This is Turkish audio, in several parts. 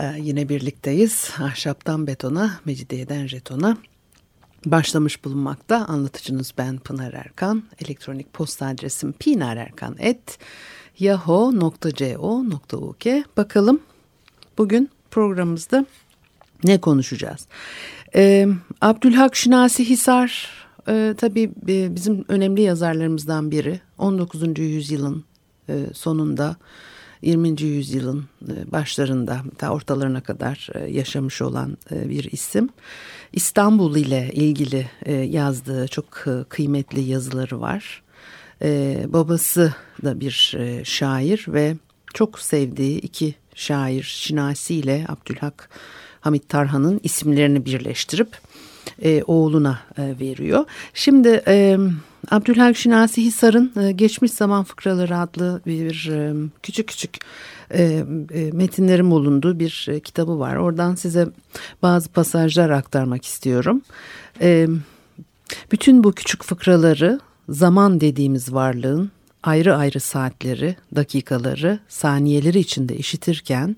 e, yine birlikteyiz. Ahşaptan betona, mecidiyeden jetona başlamış bulunmakta. Anlatıcınız ben Pınar Erkan. Elektronik posta adresim pinarerkan.yahoo.co.uk Bakalım bugün programımızda ne konuşacağız? Ee, Abdülhak Şinasi Hisar e, tabii e, bizim önemli yazarlarımızdan biri. 19. yüzyılın e, sonunda 20. yüzyılın e, başlarında ta ortalarına kadar e, yaşamış olan e, bir isim. İstanbul ile ilgili yazdığı çok kıymetli yazıları var. Babası da bir şair ve çok sevdiği iki şair Şinasi ile Abdülhak Hamit Tarhan'ın isimlerini birleştirip oğluna veriyor. Şimdi Abdülhak Şinasi Hisar'ın e, Geçmiş Zaman Fıkraları adlı bir e, küçük küçük e, metinlerin bulunduğu bir kitabı var. Oradan size bazı pasajlar aktarmak istiyorum. Bütün bu küçük fıkraları zaman dediğimiz varlığın ayrı ayrı saatleri, dakikaları, saniyeleri içinde işitirken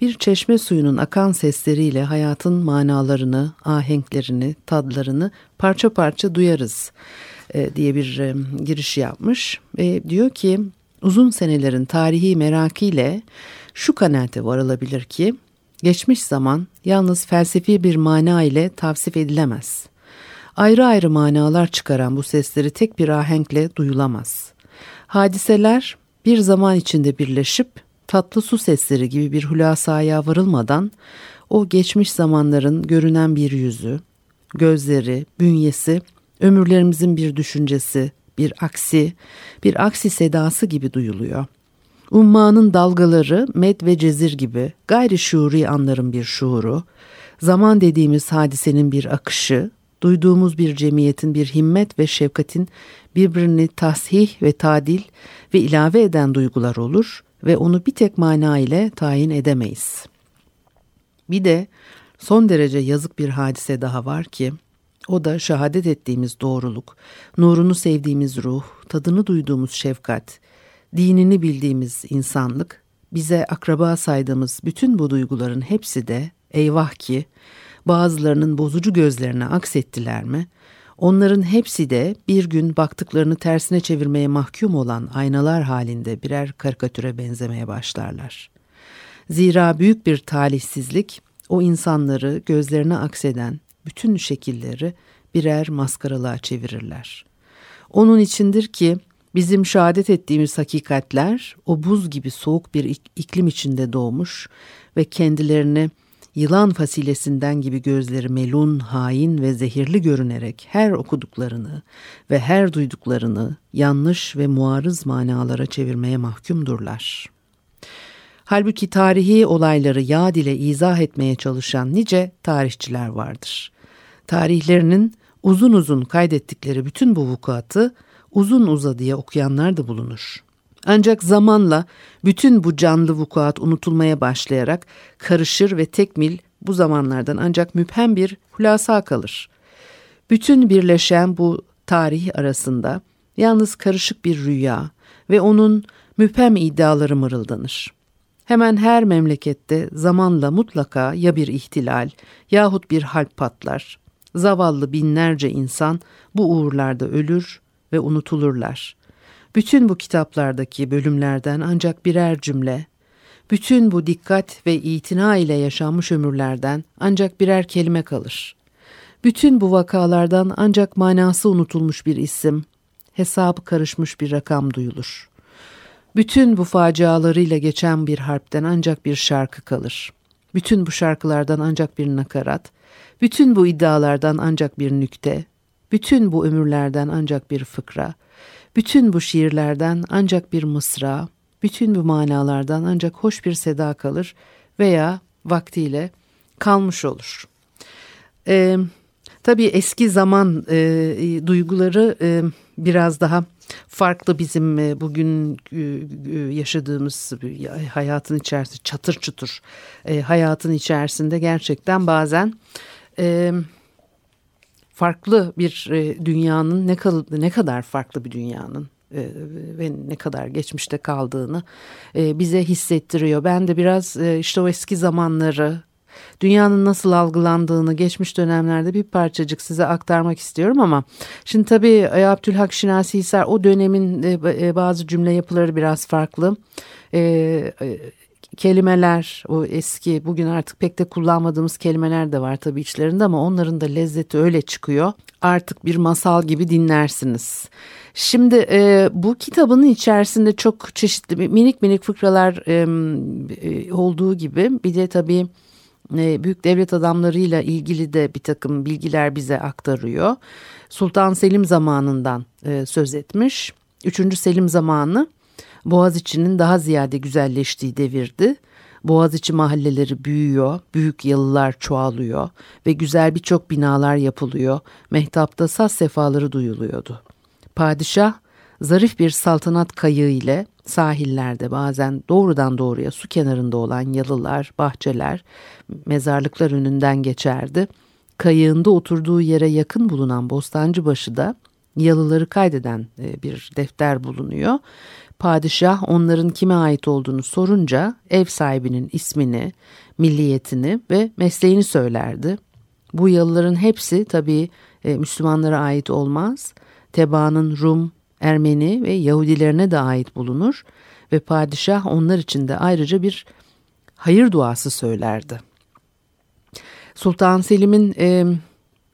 bir çeşme suyunun akan sesleriyle hayatın manalarını, ahenklerini, tadlarını parça parça duyarız. E, diye bir e, giriş yapmış. Ve diyor ki uzun senelerin tarihi merakiyle şu kanaate varılabilir ki geçmiş zaman yalnız felsefi bir mana ile tavsif edilemez. Ayrı ayrı manalar çıkaran bu sesleri tek bir ahenkle duyulamaz. Hadiseler bir zaman içinde birleşip tatlı su sesleri gibi bir hülasaya varılmadan o geçmiş zamanların görünen bir yüzü, gözleri, bünyesi ömürlerimizin bir düşüncesi, bir aksi, bir aksi sedası gibi duyuluyor. Ummanın dalgaları med ve cezir gibi gayri şuuri anların bir şuuru, zaman dediğimiz hadisenin bir akışı, duyduğumuz bir cemiyetin bir himmet ve şefkatin birbirini tasih ve tadil ve ilave eden duygular olur ve onu bir tek mana ile tayin edemeyiz. Bir de son derece yazık bir hadise daha var ki o da şehadet ettiğimiz doğruluk, nurunu sevdiğimiz ruh, tadını duyduğumuz şefkat, dinini bildiğimiz insanlık, bize akraba saydığımız bütün bu duyguların hepsi de eyvah ki bazılarının bozucu gözlerine aksettiler mi? Onların hepsi de bir gün baktıklarını tersine çevirmeye mahkum olan aynalar halinde birer karikatüre benzemeye başlarlar. Zira büyük bir talihsizlik o insanları gözlerine akseden, bütün şekilleri birer maskaralığa çevirirler. Onun içindir ki bizim şehadet ettiğimiz hakikatler o buz gibi soğuk bir iklim içinde doğmuş ve kendilerini yılan fasilesinden gibi gözleri melun, hain ve zehirli görünerek her okuduklarını ve her duyduklarını yanlış ve muarız manalara çevirmeye mahkumdurlar. Halbuki tarihi olayları yad ile izah etmeye çalışan nice tarihçiler vardır tarihlerinin uzun uzun kaydettikleri bütün bu vukuatı uzun uzadıya okuyanlar da bulunur. Ancak zamanla bütün bu canlı vukuat unutulmaya başlayarak karışır ve tekmil bu zamanlardan ancak müphem bir hulasa kalır. Bütün birleşen bu tarih arasında yalnız karışık bir rüya ve onun müphem iddiaları mırıldanır. Hemen her memlekette zamanla mutlaka ya bir ihtilal yahut bir halp patlar zavallı binlerce insan bu uğurlarda ölür ve unutulurlar. Bütün bu kitaplardaki bölümlerden ancak birer cümle, bütün bu dikkat ve itina ile yaşanmış ömürlerden ancak birer kelime kalır. Bütün bu vakalardan ancak manası unutulmuş bir isim, hesabı karışmış bir rakam duyulur. Bütün bu facialarıyla geçen bir harpten ancak bir şarkı kalır. Bütün bu şarkılardan ancak bir nakarat, bütün bu iddialardan ancak bir nükte, bütün bu ömürlerden ancak bir fıkra, bütün bu şiirlerden ancak bir mısra, bütün bu manalardan ancak hoş bir seda kalır veya vaktiyle kalmış olur. E, tabii eski zaman e, duyguları e, biraz daha farklı bizim e, bugün e, e, yaşadığımız hayatın içerisinde çatır çutur hayatın içerisinde gerçekten bazen farklı bir dünyanın ne ne kadar farklı bir dünyanın ve ne kadar geçmişte kaldığını bize hissettiriyor. Ben de biraz işte o eski zamanları dünyanın nasıl algılandığını geçmiş dönemlerde bir parçacık size aktarmak istiyorum ama şimdi tabii e, Abdülhak Şinasi Hisar o dönemin e, e, bazı cümle yapıları biraz farklı. Kelimeler o eski bugün artık pek de kullanmadığımız kelimeler de var tabii içlerinde ama onların da lezzeti öyle çıkıyor. Artık bir masal gibi dinlersiniz. Şimdi e, bu kitabın içerisinde çok çeşitli minik minik fıkralar e, olduğu gibi bir de tabii e, büyük devlet adamlarıyla ilgili de bir takım bilgiler bize aktarıyor. Sultan Selim zamanından e, söz etmiş. Üçüncü Selim zamanı Boğaziçi'nin daha ziyade güzelleştiği devirdi. Boğaziçi mahalleleri büyüyor, büyük yalılar çoğalıyor ve güzel birçok binalar yapılıyor. Mehtapta saz sefaları duyuluyordu. Padişah zarif bir saltanat kayığı ile sahillerde bazen doğrudan doğruya su kenarında olan yalılar, bahçeler, mezarlıklar önünden geçerdi. Kayığında oturduğu yere yakın bulunan Bostancıbaşı'da yalıları kaydeden e, bir defter bulunuyor. Padişah onların kime ait olduğunu sorunca ev sahibinin ismini, milliyetini ve mesleğini söylerdi. Bu yalıların hepsi tabii e, Müslümanlara ait olmaz. Tebaanın Rum, Ermeni ve Yahudilerine de ait bulunur ve padişah onlar için de ayrıca bir hayır duası söylerdi. Sultan Selim'in e,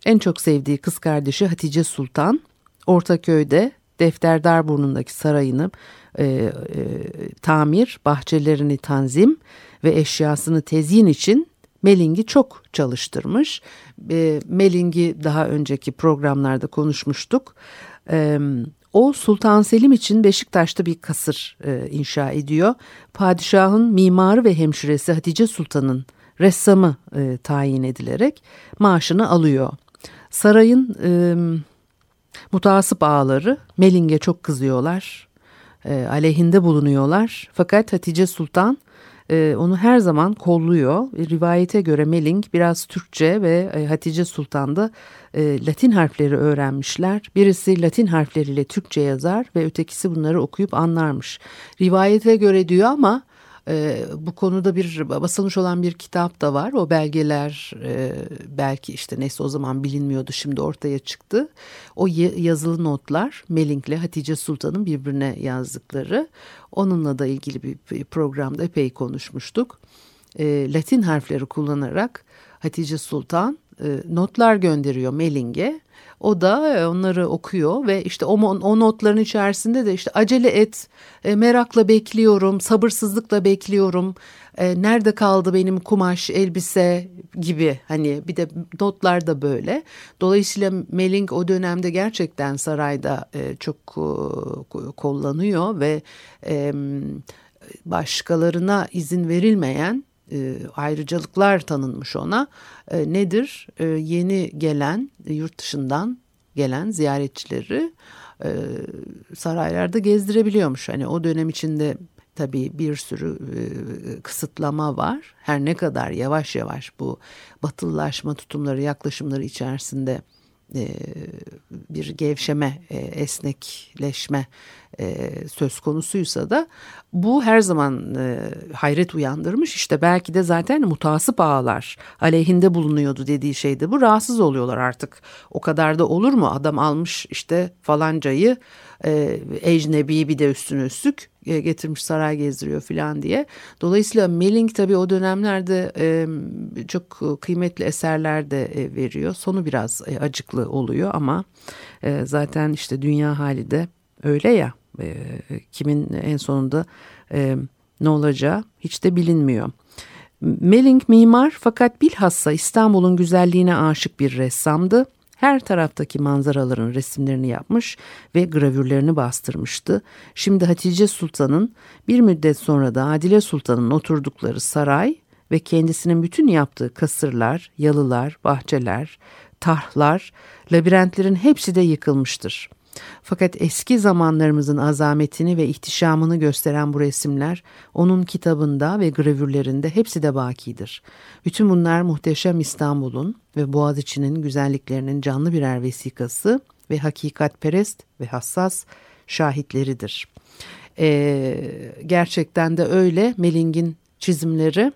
en çok sevdiği kız kardeşi Hatice Sultan Ortaköy'de Defterdar burnundaki sarayını e, e, tamir, bahçelerini tanzim ve eşyasını tezyin için Melling'i çok çalıştırmış. E, Melling'i daha önceki programlarda konuşmuştuk. E, o Sultan Selim için Beşiktaş'ta bir kasır e, inşa ediyor. Padişahın mimarı ve hemşiresi Hatice Sultan'ın ressamı e, tayin edilerek maaşını alıyor. Sarayın e, mutasip ağaları Meling'e çok kızıyorlar. E, aleyhinde bulunuyorlar. Fakat Hatice Sultan e, onu her zaman kolluyor. Rivayete göre Meling biraz Türkçe ve e, Hatice Sultan da e, Latin harfleri öğrenmişler. Birisi Latin harfleriyle Türkçe yazar ve ötekisi bunları okuyup anlarmış. Rivayete göre diyor ama e, bu konuda bir basılmış olan bir kitap da var. O belgeler e, belki işte neyse o zaman bilinmiyordu şimdi ortaya çıktı. O yazılı notlar Melink'le Hatice Sultan'ın birbirine yazdıkları. Onunla da ilgili bir programda epey konuşmuştuk. E, Latin harfleri kullanarak Hatice Sultan notlar gönderiyor Meling'e. O da e, onları okuyor ve işte o, o notların içerisinde de işte acele et, e, merakla bekliyorum, sabırsızlıkla bekliyorum. nerede kaldı benim kumaş, elbise gibi hani bir de notlar da böyle. Dolayısıyla Meling o dönemde gerçekten sarayda çok kullanıyor ve başkalarına izin verilmeyen e, ayrıcalıklar tanınmış ona. E, nedir? E, yeni gelen yurt dışından gelen ziyaretçileri saraylarda gezdirebiliyormuş. Hani o dönem içinde tabii bir sürü kısıtlama var. Her ne kadar yavaş yavaş bu batılılaşma tutumları, yaklaşımları içerisinde bir gevşeme, esnekleşme e, söz konusuysa da bu her zaman hayret uyandırmış. İşte belki de zaten mutasip ağlar aleyhinde bulunuyordu dediği şeyde bu rahatsız oluyorlar artık. O kadar da olur mu adam almış işte falancayı e, ecnebi bir de üstüne üstlük e, getirmiş saray gezdiriyor falan diye. Dolayısıyla Melling tabii o dönemlerde e, çok kıymetli eserler de e, veriyor. Sonu biraz e, acıklı oluyor ama e, zaten işte dünya hali de öyle ya. E, kimin en sonunda e, ne olacağı hiç de bilinmiyor. Melling mimar fakat bilhassa İstanbul'un güzelliğine aşık bir ressamdı her taraftaki manzaraların resimlerini yapmış ve gravürlerini bastırmıştı. Şimdi Hatice Sultan'ın bir müddet sonra da Adile Sultan'ın oturdukları saray ve kendisinin bütün yaptığı kasırlar, yalılar, bahçeler, tahlar, labirentlerin hepsi de yıkılmıştır. Fakat eski zamanlarımızın azametini ve ihtişamını gösteren bu resimler onun kitabında ve gravürlerinde hepsi de bakidir. Bütün bunlar muhteşem İstanbul'un ve Boğaziçi'nin güzelliklerinin canlı birer vesikası ve hakikatperest ve hassas şahitleridir. Ee, gerçekten de öyle Melling'in çizimleri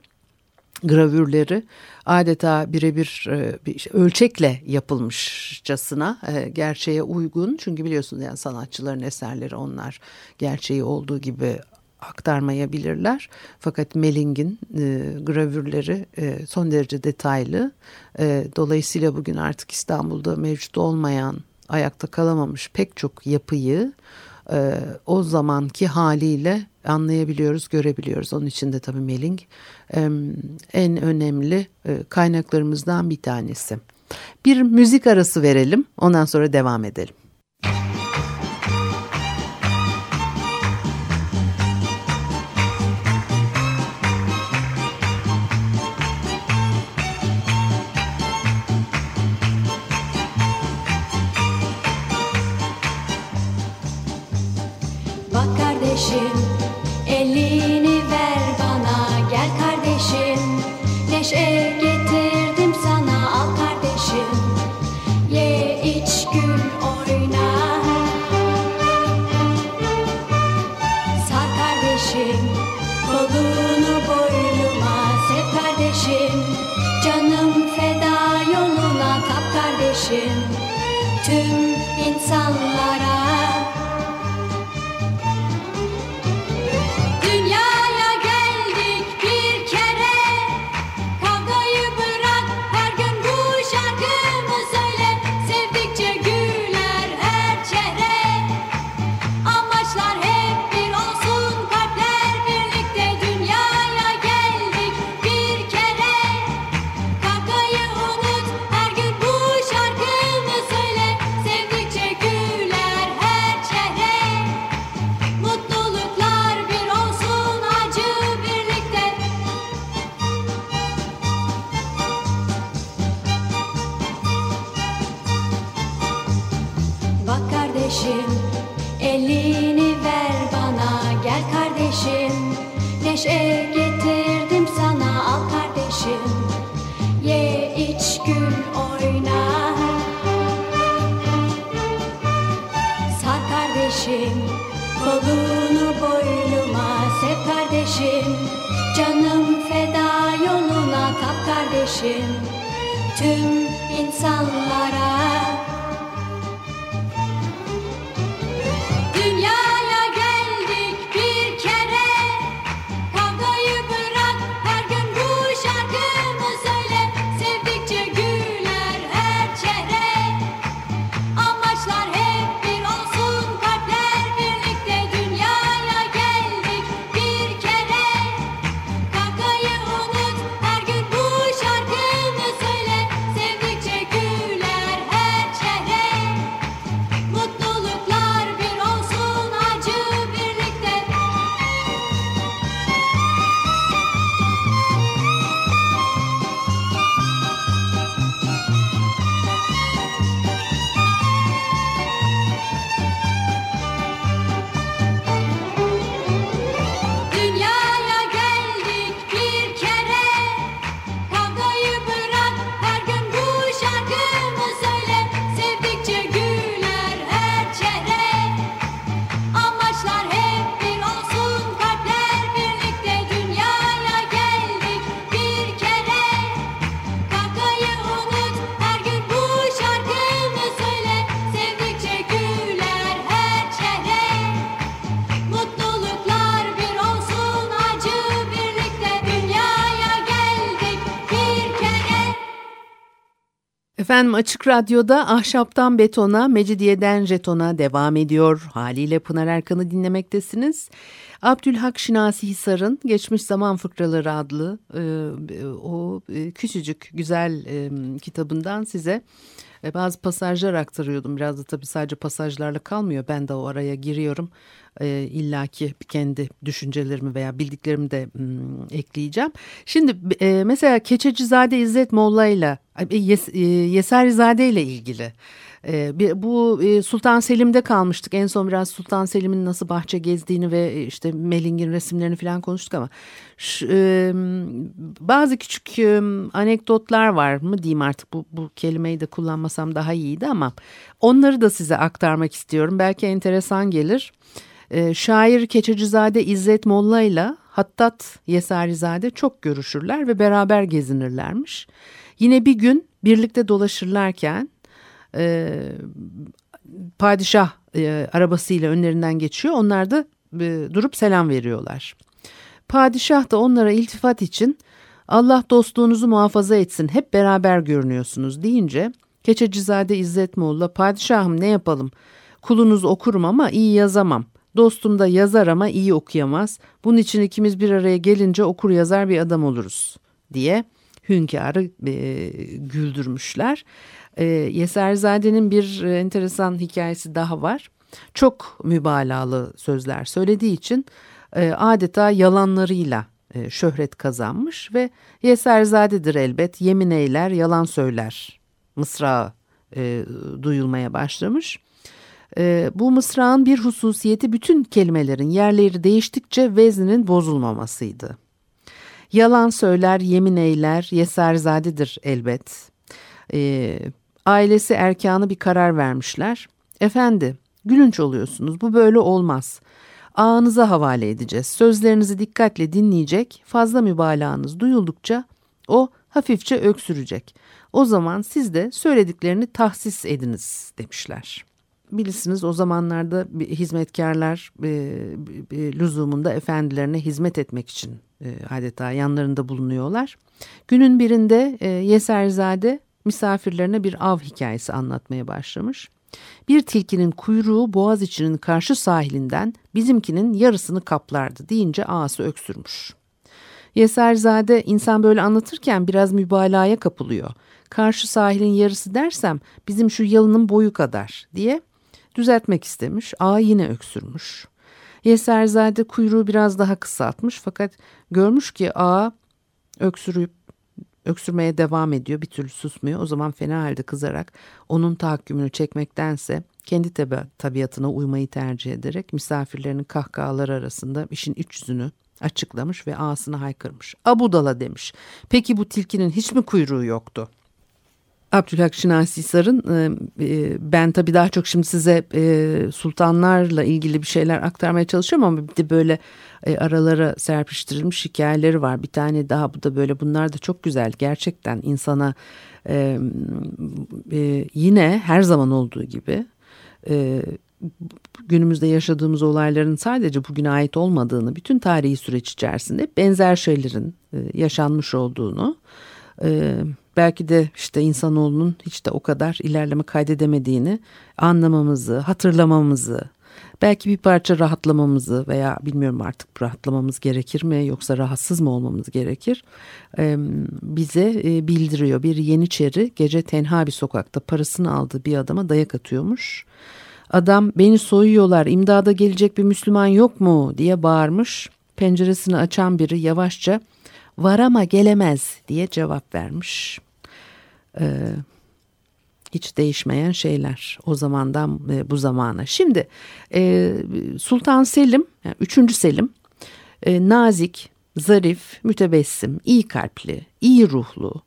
gravürleri adeta birebir e, bir ölçekle yapılmışçasına e, gerçeğe uygun. Çünkü biliyorsunuz yani sanatçıların eserleri onlar gerçeği olduğu gibi aktarmayabilirler. Fakat Melling'in e, gravürleri e, son derece detaylı. E, dolayısıyla bugün artık İstanbul'da mevcut olmayan, ayakta kalamamış pek çok yapıyı e, o zamanki haliyle anlayabiliyoruz, görebiliyoruz. Onun için de tabii Melling e, en önemli e, kaynaklarımızdan bir tanesi. Bir müzik arası verelim, ondan sonra devam edelim. Efendim Açık Radyo'da Ahşaptan Betona, Mecidiyeden Jeton'a devam ediyor. Haliyle Pınar Erkan'ı dinlemektesiniz. Abdülhak Şinasi Hisar'ın Geçmiş Zaman Fıkraları adlı e, o e, küçücük güzel e, kitabından size E, bazı pasajlar aktarıyordum. Biraz da tabii sadece pasajlarla kalmıyor. Ben de o araya giriyorum. E, illaki kendi düşüncelerimi veya bildiklerimi de ekleyeceğim. Şimdi e, mesela Keçecizade İzzet Molla ile Yes, e, Yeserizade ile ilgili ee, bu e, Sultan Selim'de kalmıştık. En son biraz Sultan Selim'in nasıl bahçe gezdiğini ve e, işte Melling'in resimlerini falan konuştuk ama şu, e, bazı küçük anekdotlar var mı diyeyim artık bu, bu kelimeyi de kullanmasam daha iyiydi ama onları da size aktarmak istiyorum. Belki enteresan gelir. Şair Keçecizade İzzet Molla ile Hattat Yesarizade çok görüşürler ve beraber gezinirlermiş. Yine bir gün birlikte dolaşırlarken e, padişah e, arabasıyla önlerinden geçiyor. Onlar da e, durup selam veriyorlar. Padişah da onlara iltifat için Allah dostluğunuzu muhafaza etsin hep beraber görünüyorsunuz deyince Keçecizade İzzet Molla padişahım ne yapalım kulunuz okurum ama iyi yazamam. Dostum da yazar ama iyi okuyamaz. Bunun için ikimiz bir araya gelince okur yazar bir adam oluruz diye hünkârı e, güldürmüşler. E, Yeserzade'nin bir e, enteresan hikayesi daha var. Çok mübalağalı sözler söylediği için e, adeta yalanlarıyla e, şöhret kazanmış ve Yeserzade'dir elbet yemin eyler yalan söyler mısrağı e, duyulmaya başlamış. E, bu mısrağın bir hususiyeti bütün kelimelerin yerleri değiştikçe vezninin bozulmamasıydı. Yalan söyler, yemin eyler, yeserzadedir elbet. E, ailesi erkanı bir karar vermişler. Efendi, gülünç oluyorsunuz, bu böyle olmaz. Ağınıza havale edeceğiz. Sözlerinizi dikkatle dinleyecek, fazla mübalağınız duyuldukça o hafifçe öksürecek. O zaman siz de söylediklerini tahsis ediniz demişler. Bilirsiniz o zamanlarda hizmetkarlar e, e, lüzumunda efendilerine hizmet etmek için adeta yanlarında bulunuyorlar. Günün birinde e, Yeserzade misafirlerine bir av hikayesi anlatmaya başlamış. Bir tilkinin kuyruğu boğaz içinin karşı sahilinden bizimkinin yarısını kaplardı deyince ağası öksürmüş. Yeserzade insan böyle anlatırken biraz mübalağaya kapılıyor. Karşı sahilin yarısı dersem bizim şu yalının boyu kadar diye düzeltmek istemiş. Ağa yine öksürmüş. Yeserzade kuyruğu biraz daha kısaltmış fakat görmüş ki ağa öksürüp öksürmeye devam ediyor bir türlü susmuyor. O zaman fena halde kızarak onun tahakkümünü çekmektense kendi tabi tabiatına uymayı tercih ederek misafirlerinin kahkahaları arasında işin iç yüzünü açıklamış ve ağasını haykırmış. Abudala demiş. Peki bu tilkinin hiç mi kuyruğu yoktu? Abdülhak Şinasi Sar'ın e, e, ben tabii daha çok şimdi size e, sultanlarla ilgili bir şeyler aktarmaya çalışıyorum ama bir de böyle aralara serpiştirilmiş hikayeleri var. Bir tane daha bu da böyle bunlar da çok güzel gerçekten insana yine her zaman olduğu gibi günümüzde yaşadığımız olayların sadece bugüne ait olmadığını bütün tarihi süreç içerisinde benzer şeylerin yaşanmış olduğunu belki de işte insanoğlunun hiç de o kadar ilerleme kaydedemediğini anlamamızı, hatırlamamızı, belki bir parça rahatlamamızı veya bilmiyorum artık rahatlamamız gerekir mi yoksa rahatsız mı olmamız gerekir bize bildiriyor. Bir Yeniçeri gece tenha bir sokakta parasını aldığı bir adama dayak atıyormuş. Adam beni soyuyorlar imdada gelecek bir Müslüman yok mu diye bağırmış. Penceresini açan biri yavaşça var ama gelemez diye cevap vermiş e, hiç değişmeyen şeyler o zamandan e, bu zamana. Şimdi e, Sultan Selim, yani 3. Selim e, nazik, zarif, mütebessim, iyi kalpli, iyi ruhlu,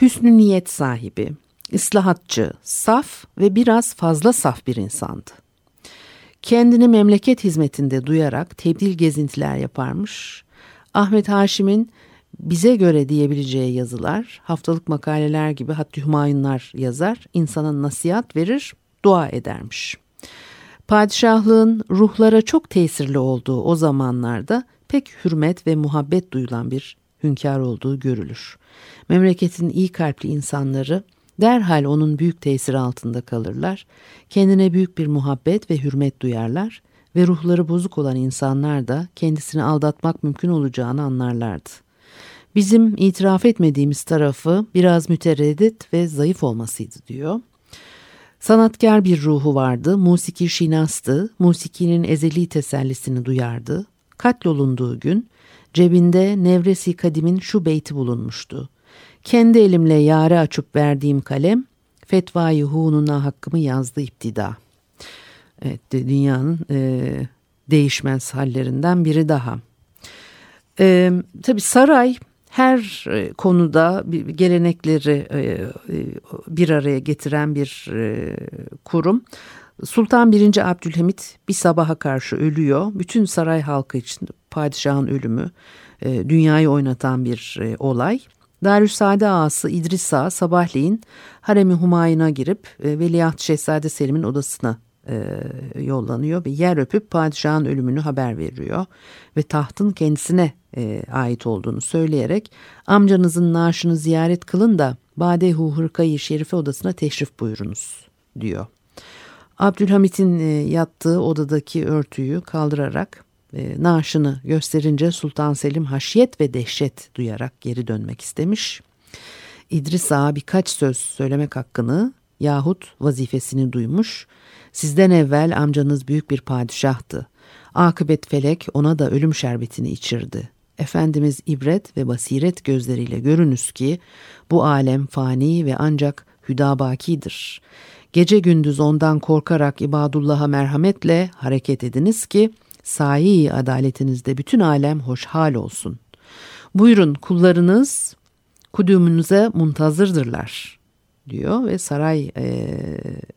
hüsnü niyet sahibi, ıslahatçı, saf ve biraz fazla saf bir insandı. Kendini memleket hizmetinde duyarak tebdil gezintiler yaparmış. Ahmet Haşim'in bize göre diyebileceği yazılar, haftalık makaleler gibi hatta hümayunlar yazar, insana nasihat verir, dua edermiş. Padişahlığın ruhlara çok tesirli olduğu o zamanlarda pek hürmet ve muhabbet duyulan bir hünkâr olduğu görülür. Memleketin iyi kalpli insanları derhal onun büyük tesiri altında kalırlar, kendine büyük bir muhabbet ve hürmet duyarlar ve ruhları bozuk olan insanlar da kendisini aldatmak mümkün olacağını anlarlardı. Bizim itiraf etmediğimiz tarafı biraz mütereddit ve zayıf olmasıydı diyor. Sanatkar bir ruhu vardı, musiki şinastı, musikinin ezeli tesellisini duyardı. Katlolunduğu gün cebinde Nevresi Kadim'in şu beyti bulunmuştu. Kendi elimle yare açıp verdiğim kalem, fetvayı hununa hakkımı yazdı iptida. Evet, dünyanın e, değişmez hallerinden biri daha. E, tabii saray her e, konuda gelenekleri e, e, bir araya getiren bir kurum. Sultan 1. Abdülhamit bir sabaha karşı ölüyor. Bütün saray halkı için padişahın ölümü dünyayı oynatan bir olay. Darüssaade ağası İdris Ağa sabahleyin haremi girip Veliaht Şehzade Selim'in odasına e, yollanıyor ve yer öpüp padişahın ölümünü haber veriyor ve tahtın kendisine e, ait olduğunu söyleyerek amcanızın naaşını ziyaret kılın da Badehu Hırkayı Şerife odasına teşrif buyurunuz diyor. Abdülhamit'in e, yattığı odadaki örtüyü kaldırarak e, naaşını gösterince Sultan Selim haşiyet ve dehşet duyarak geri dönmek istemiş. İdris Ağa birkaç söz söylemek hakkını yahut vazifesini duymuş Sizden evvel amcanız büyük bir padişahtı. Akıbet felek ona da ölüm şerbetini içirdi. Efendimiz ibret ve basiret gözleriyle görünüz ki bu alem fani ve ancak hüdabakidir. Gece gündüz ondan korkarak ibadullah'a merhametle hareket ediniz ki sahi adaletinizde bütün alem hoşhal olsun. Buyurun kullarınız kudümünüze muntazırdırlar diyor ve saray e,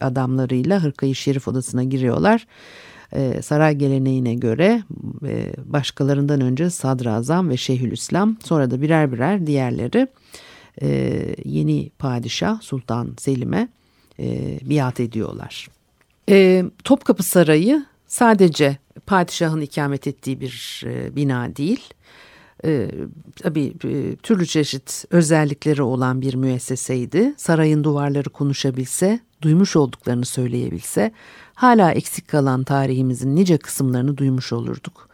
adamlarıyla Hırkayı Şerif odasına giriyorlar. E, saray geleneğine göre e, başkalarından önce Sadrazam ve Şeyhülislam sonra da birer birer diğerleri e, yeni padişah Sultan Selim'e e, biat ediyorlar. E, Topkapı Sarayı sadece padişahın ikamet ettiği bir e, bina değil e, tabii e, türlü çeşit özellikleri olan bir müesseseydi. Sarayın duvarları konuşabilse, duymuş olduklarını söyleyebilse hala eksik kalan tarihimizin nice kısımlarını duymuş olurduk.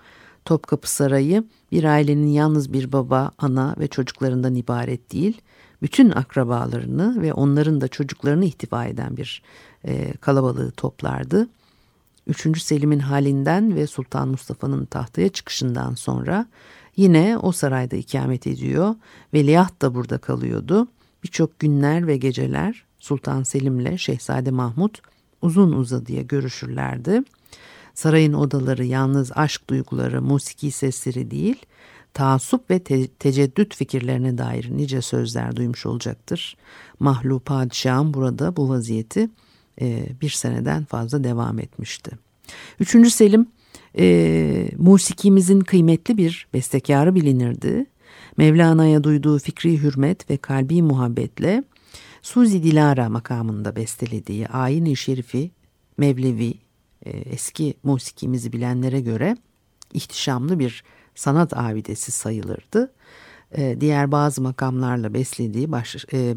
Topkapı Sarayı bir ailenin yalnız bir baba, ana ve çocuklarından ibaret değil, bütün akrabalarını ve onların da çocuklarını ihtiva eden bir e, kalabalığı toplardı. 3. Selim'in halinden ve Sultan Mustafa'nın tahtaya çıkışından sonra Yine o sarayda ikamet ediyor. Veliaht da burada kalıyordu. Birçok günler ve geceler Sultan Selim'le Şehzade Mahmut uzun uzadıya görüşürlerdi. Sarayın odaları yalnız aşk duyguları, musiki sesleri değil, taassup ve te- teceddüt fikirlerine dair nice sözler duymuş olacaktır. Mahlu padişahın burada bu vaziyeti e, bir seneden fazla devam etmişti. Üçüncü Selim e, musikimizin kıymetli bir bestekarı bilinirdi. Mevlana'ya duyduğu fikri hürmet ve kalbi muhabbetle Suzi Dilara makamında bestelediği Ayin-i Şerifi Mevlevi e, eski musikimizi bilenlere göre ihtişamlı bir sanat abidesi sayılırdı. E, diğer bazı makamlarla beslediği, baş, e,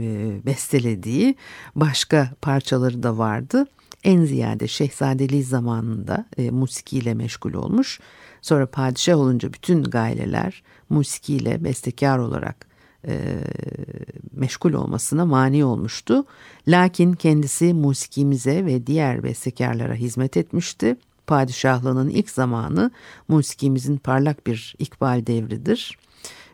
e, bestelediği başka parçaları da vardı en ziyade şehzadeliği zamanında e, musikiyle meşgul olmuş. Sonra padişah olunca bütün gaileler musikiyle bestekar olarak e, meşgul olmasına mani olmuştu. Lakin kendisi musikimize ve diğer bestekarlara hizmet etmişti. Padişahlığının ilk zamanı musikimizin parlak bir ikbal devridir.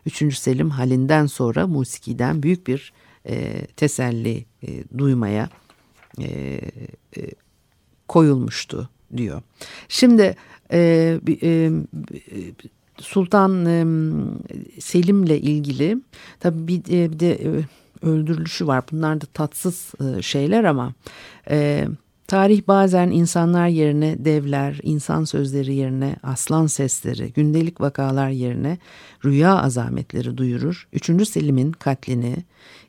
Üçüncü Selim halinden sonra musikiden büyük bir e, teselli e, duymaya e, e, koyulmuştu diyor. Şimdi e, e, Sultan e, Selim'le ilgili tabii bir, e, bir de e, öldürülüşü var. Bunlar da tatsız e, şeyler ama e, tarih bazen insanlar yerine devler, insan sözleri yerine aslan sesleri, gündelik vakalar yerine rüya azametleri duyurur. Üçüncü Selim'in katlini,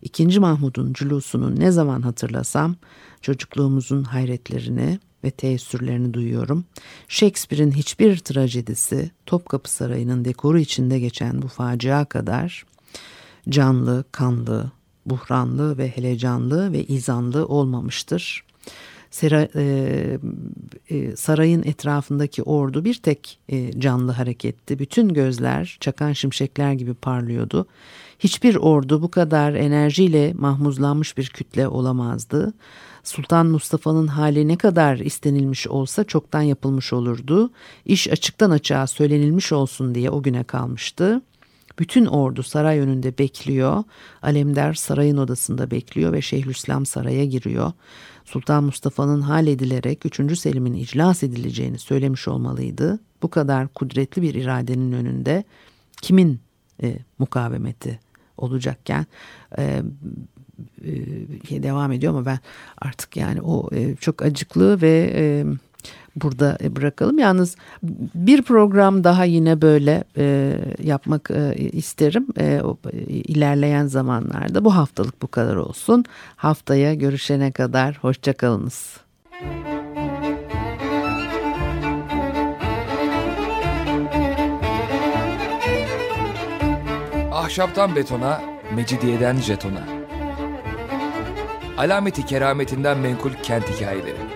ikinci Mahmud'un cülusunu ne zaman hatırlasam çocukluğumuzun hayretlerini ve teessürlerini duyuyorum. Shakespeare'in hiçbir trajedisi Topkapı Sarayı'nın dekoru içinde geçen bu facia kadar canlı, kanlı, buhranlı ve helecanlı ve izanlı olmamıştır. Sera, e, e, sarayın etrafındaki ordu bir tek e, canlı hareketti. Bütün gözler çakan şimşekler gibi parlıyordu. Hiçbir ordu bu kadar enerjiyle mahmuzlanmış bir kütle olamazdı. Sultan Mustafa'nın hali ne kadar istenilmiş olsa çoktan yapılmış olurdu. İş açıktan açığa söylenilmiş olsun diye o güne kalmıştı. Bütün ordu saray önünde bekliyor. Alemdar sarayın odasında bekliyor ve Şeyhülislam saraya giriyor. Sultan Mustafa'nın halledilerek 3. Selim'in iclas edileceğini söylemiş olmalıydı. Bu kadar kudretli bir iradenin önünde kimin e, mukavemeti olacakken e, e, devam ediyor ama ben artık yani o e, çok acıklı ve e, burada bırakalım. Yalnız bir program daha yine böyle e, yapmak e, isterim e, ilerleyen zamanlarda. Bu haftalık bu kadar olsun. Haftaya görüşene kadar hoşçakalınız. Ahşaptan betona, mecidiyeden jetona. Alameti kerametinden menkul kent hikayeleri.